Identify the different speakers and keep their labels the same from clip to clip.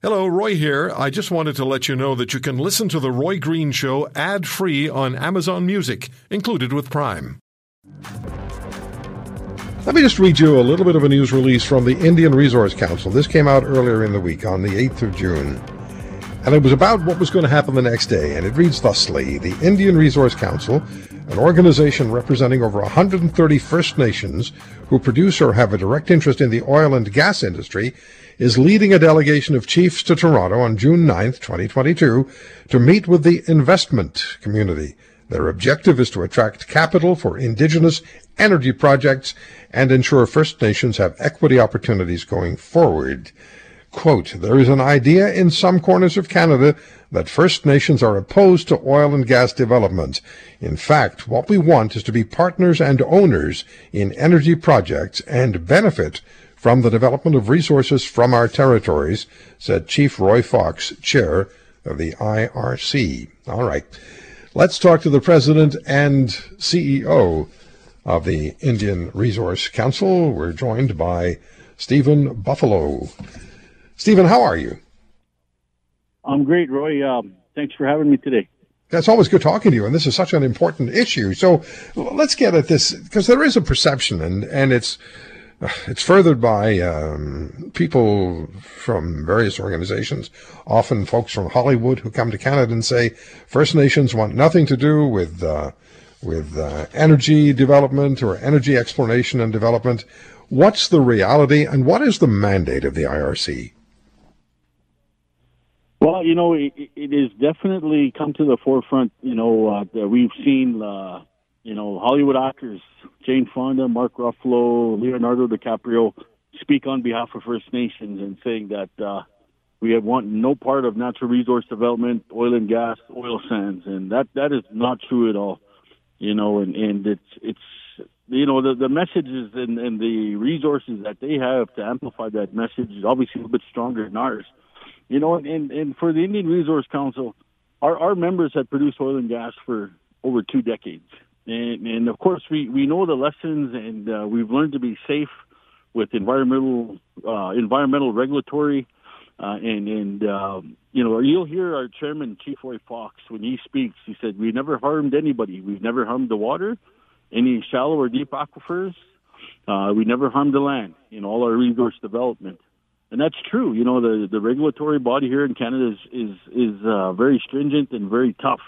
Speaker 1: Hello, Roy here. I just wanted to let you know that you can listen to The Roy Green Show ad free on Amazon Music, included with Prime.
Speaker 2: Let me just read you a little bit of a news release from the Indian Resource Council. This came out earlier in the week on the 8th of June. And it was about what was going to happen the next day. And it reads thusly The Indian Resource Council, an organization representing over 130 First Nations who produce or have a direct interest in the oil and gas industry, is leading a delegation of chiefs to Toronto on June 9, 2022, to meet with the investment community. Their objective is to attract capital for Indigenous energy projects and ensure First Nations have equity opportunities going forward. Quote, there is an idea in some corners of Canada that First Nations are opposed to oil and gas development. In fact, what we want is to be partners and owners in energy projects and benefit from the development of resources from our territories, said Chief Roy Fox, chair of the IRC. All right. Let's talk to the president and CEO of the Indian Resource Council. We're joined by Stephen Buffalo. Stephen, how are you?
Speaker 3: I'm great, Roy. Um, thanks for having me today.
Speaker 2: It's always good talking to you, and this is such an important issue. So let's get at this because there is a perception, and and it's it's furthered by um, people from various organizations, often folks from Hollywood who come to Canada and say First Nations want nothing to do with uh, with uh, energy development or energy exploration and development. What's the reality, and what is the mandate of the IRC?
Speaker 3: Well, you know, it, it has definitely come to the forefront. You know, uh, that we've seen, uh, you know, Hollywood actors, Jane Fonda, Mark Ruffalo, Leonardo DiCaprio, speak on behalf of First Nations and saying that uh, we have want no part of natural resource development, oil and gas, oil sands, and that that is not true at all. You know, and and it's it's you know the the messages and, and the resources that they have to amplify that message is obviously a little bit stronger than ours. You know, and, and for the Indian Resource Council, our, our members have produced oil and gas for over two decades. And, and of course, we, we know the lessons and uh, we've learned to be safe with environmental, uh, environmental regulatory. Uh, and, and um, you know, you'll hear our chairman, Chief Roy Fox, when he speaks, he said, we never harmed anybody. We've never harmed the water, any shallow or deep aquifers. Uh, we never harmed the land in all our resource development and that's true. You know, the the regulatory body here in Canada is is is uh, very stringent and very tough,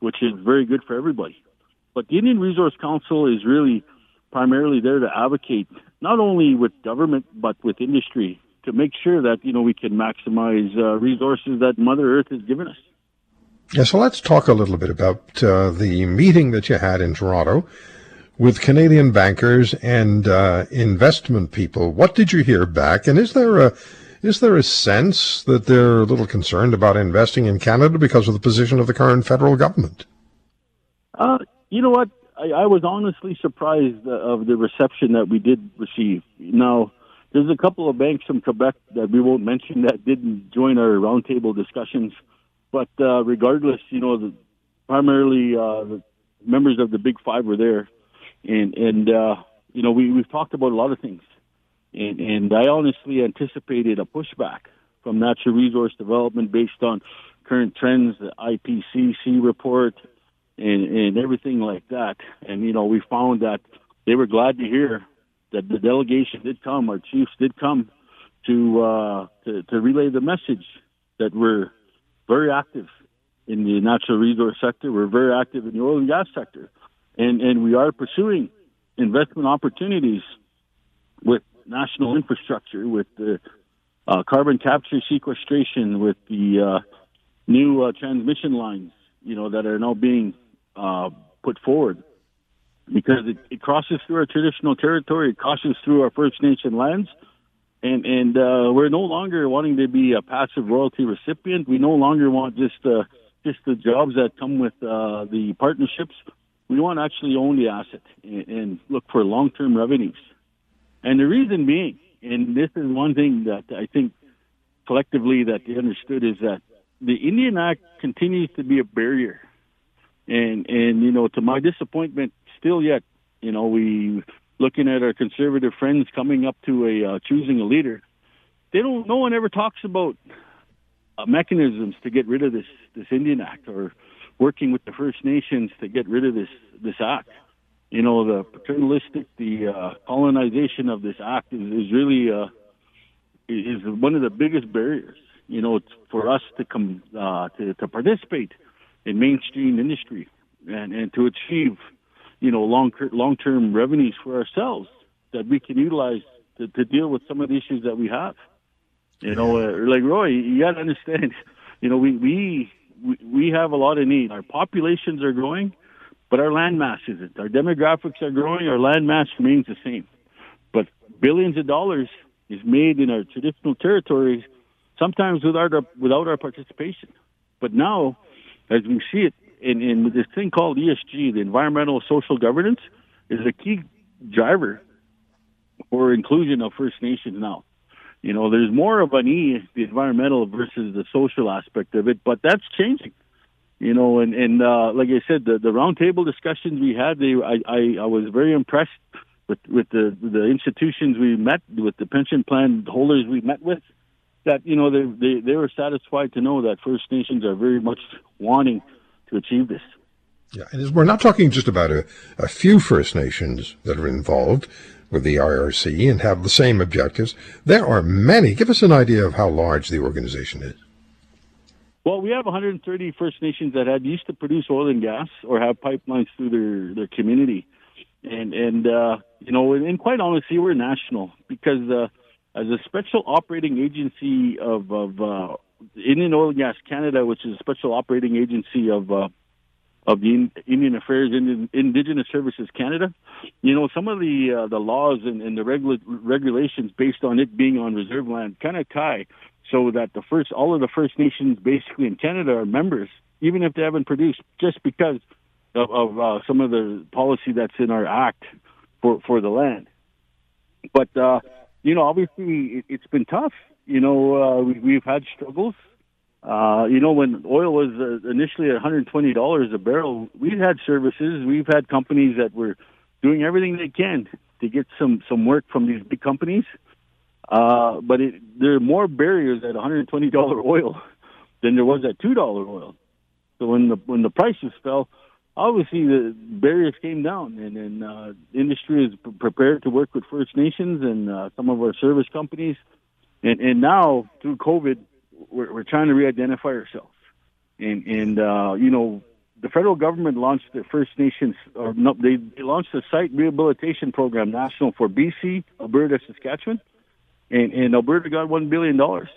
Speaker 3: which is very good for everybody. But the Indian Resource Council is really primarily there to advocate not only with government but with industry to make sure that you know we can maximize uh, resources that Mother Earth has given us.
Speaker 2: Yeah, so let's talk a little bit about uh, the meeting that you had in Toronto with Canadian bankers and uh, investment people. What did you hear back? And is there a is there a sense that they're a little concerned about investing in Canada because of the position of the current federal government?
Speaker 3: Uh, you know what? I, I was honestly surprised of the reception that we did receive. Now, there's a couple of banks from Quebec that we won't mention that didn't join our roundtable discussions. But uh, regardless, you know, the, primarily uh, the members of the Big Five were there and and uh, you know we we've talked about a lot of things, and and I honestly anticipated a pushback from natural resource development based on current trends, the IPCC report, and and everything like that. And you know we found that they were glad to hear that the delegation did come, our chiefs did come to uh, to, to relay the message that we're very active in the natural resource sector. We're very active in the oil and gas sector and and we are pursuing investment opportunities with national infrastructure, with the uh, carbon capture sequestration, with the uh, new uh, transmission lines, you know, that are now being uh, put forward, because it, it, crosses through our traditional territory, it crosses through our First Nation lands, and and uh, we're no longer wanting to be a passive royalty recipient. We no longer want just uh, just the jobs that come with the partnerships we want to actually own the asset and, and look for long-term revenues. And the reason being, and this is one thing that I think collectively that they understood is that the Indian Act continues to be a barrier. And, and, you know, to my disappointment, still yet, you know, we looking at our conservative friends coming up to a uh, choosing a leader. They don't. No one ever talks about uh, mechanisms to get rid of this this Indian Act or working with the First Nations to get rid of this this act. You know, the paternalistic, the uh, colonization of this act is, is really uh, is one of the biggest barriers. You know, for us to come uh, to, to participate in mainstream industry and, and to achieve, you know, long long term revenues for ourselves that we can utilize to, to deal with some of the issues that we have. You know, uh, like Roy, you got to understand. You know, we we we we have a lot of need. Our populations are growing, but our land mass isn't. Our demographics are growing. Our land mass remains the same. But billions of dollars is made in our traditional territories, sometimes without our without our participation. But now, as we see it in, in this thing called ESG, the environmental social governance, is a key driver for inclusion of First Nations now. You know, there's more of an E, the environmental versus the social aspect of it, but that's changing. You know, and and uh, like I said, the the roundtable discussions we had, they I, I I was very impressed with with the the institutions we met, with the pension plan holders we met with, that you know they they they were satisfied to know that First Nations are very much wanting to achieve this.
Speaker 2: Yeah, and we're not talking just about a, a few First Nations that are involved with the IRC and have the same objectives. There are many. Give us an idea of how large the organization is.
Speaker 3: Well, we have 130 First Nations that have used to produce oil and gas or have pipelines through their their community, and and uh, you know, and quite honestly, we're national because uh, as a special operating agency of of uh, Indian Oil and Gas Canada, which is a special operating agency of uh, of the Indian Affairs Indian, Indigenous Services Canada. You know, some of the uh, the laws and, and the regula- regulations based on it being on reserve land kind of tie so that the first all of the First Nations basically in Canada are members, even if they haven't produced, just because of, of uh, some of the policy that's in our act for for the land. But uh, you know, obviously, it, it's been tough. You know, uh, we, we've had struggles uh, you know, when oil was uh, initially at $120 a barrel, we've had services, we've had companies that were doing everything they can to get some some work from these big companies. Uh, but it, there are more barriers at $120 oil than there was at $2 oil. So when the when the prices fell, obviously the barriers came down, and and uh, industry is prepared to work with First Nations and uh, some of our service companies, and and now through COVID we're, we're trying to re-identify ourselves, and and uh, you know the federal government launched the First Nations, or no, they, they launched a site rehabilitation program national for BC, Alberta, Saskatchewan, and, and Alberta got one billion dollars.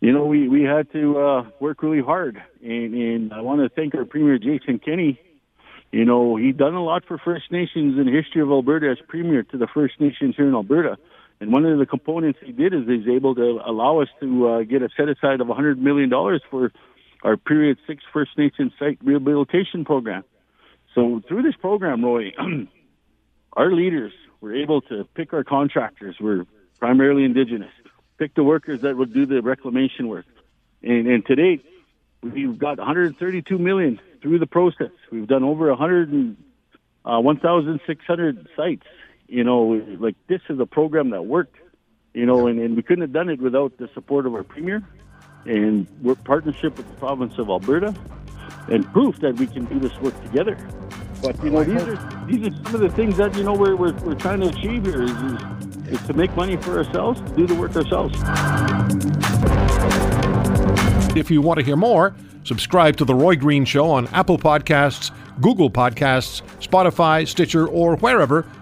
Speaker 3: You know, we we had to uh, work really hard, and and I want to thank our Premier Jason Kenney. You know, he done a lot for First Nations in the history of Alberta as Premier to the First Nations here in Alberta. And one of the components he did is he's able to allow us to uh, get a set aside of $100 million for our Period 6 First Nation Site Rehabilitation Program. So through this program, Roy, our leaders were able to pick our contractors. We're primarily indigenous. Pick the workers that would do the reclamation work. And, and to date, we've got 132 million through the process. We've done over 100 and, uh, 1,600 sites you know, like this is a program that worked, you know, and, and we couldn't have done it without the support of our premier and work partnership with the province of Alberta and proof that we can do this work together. But you know, these are these are some of the things that you know we're we're, we're trying to achieve here is, is, is to make money for ourselves, to do the work ourselves.
Speaker 1: If you want to hear more, subscribe to the Roy Green Show on Apple Podcasts, Google Podcasts, Spotify, Stitcher, or wherever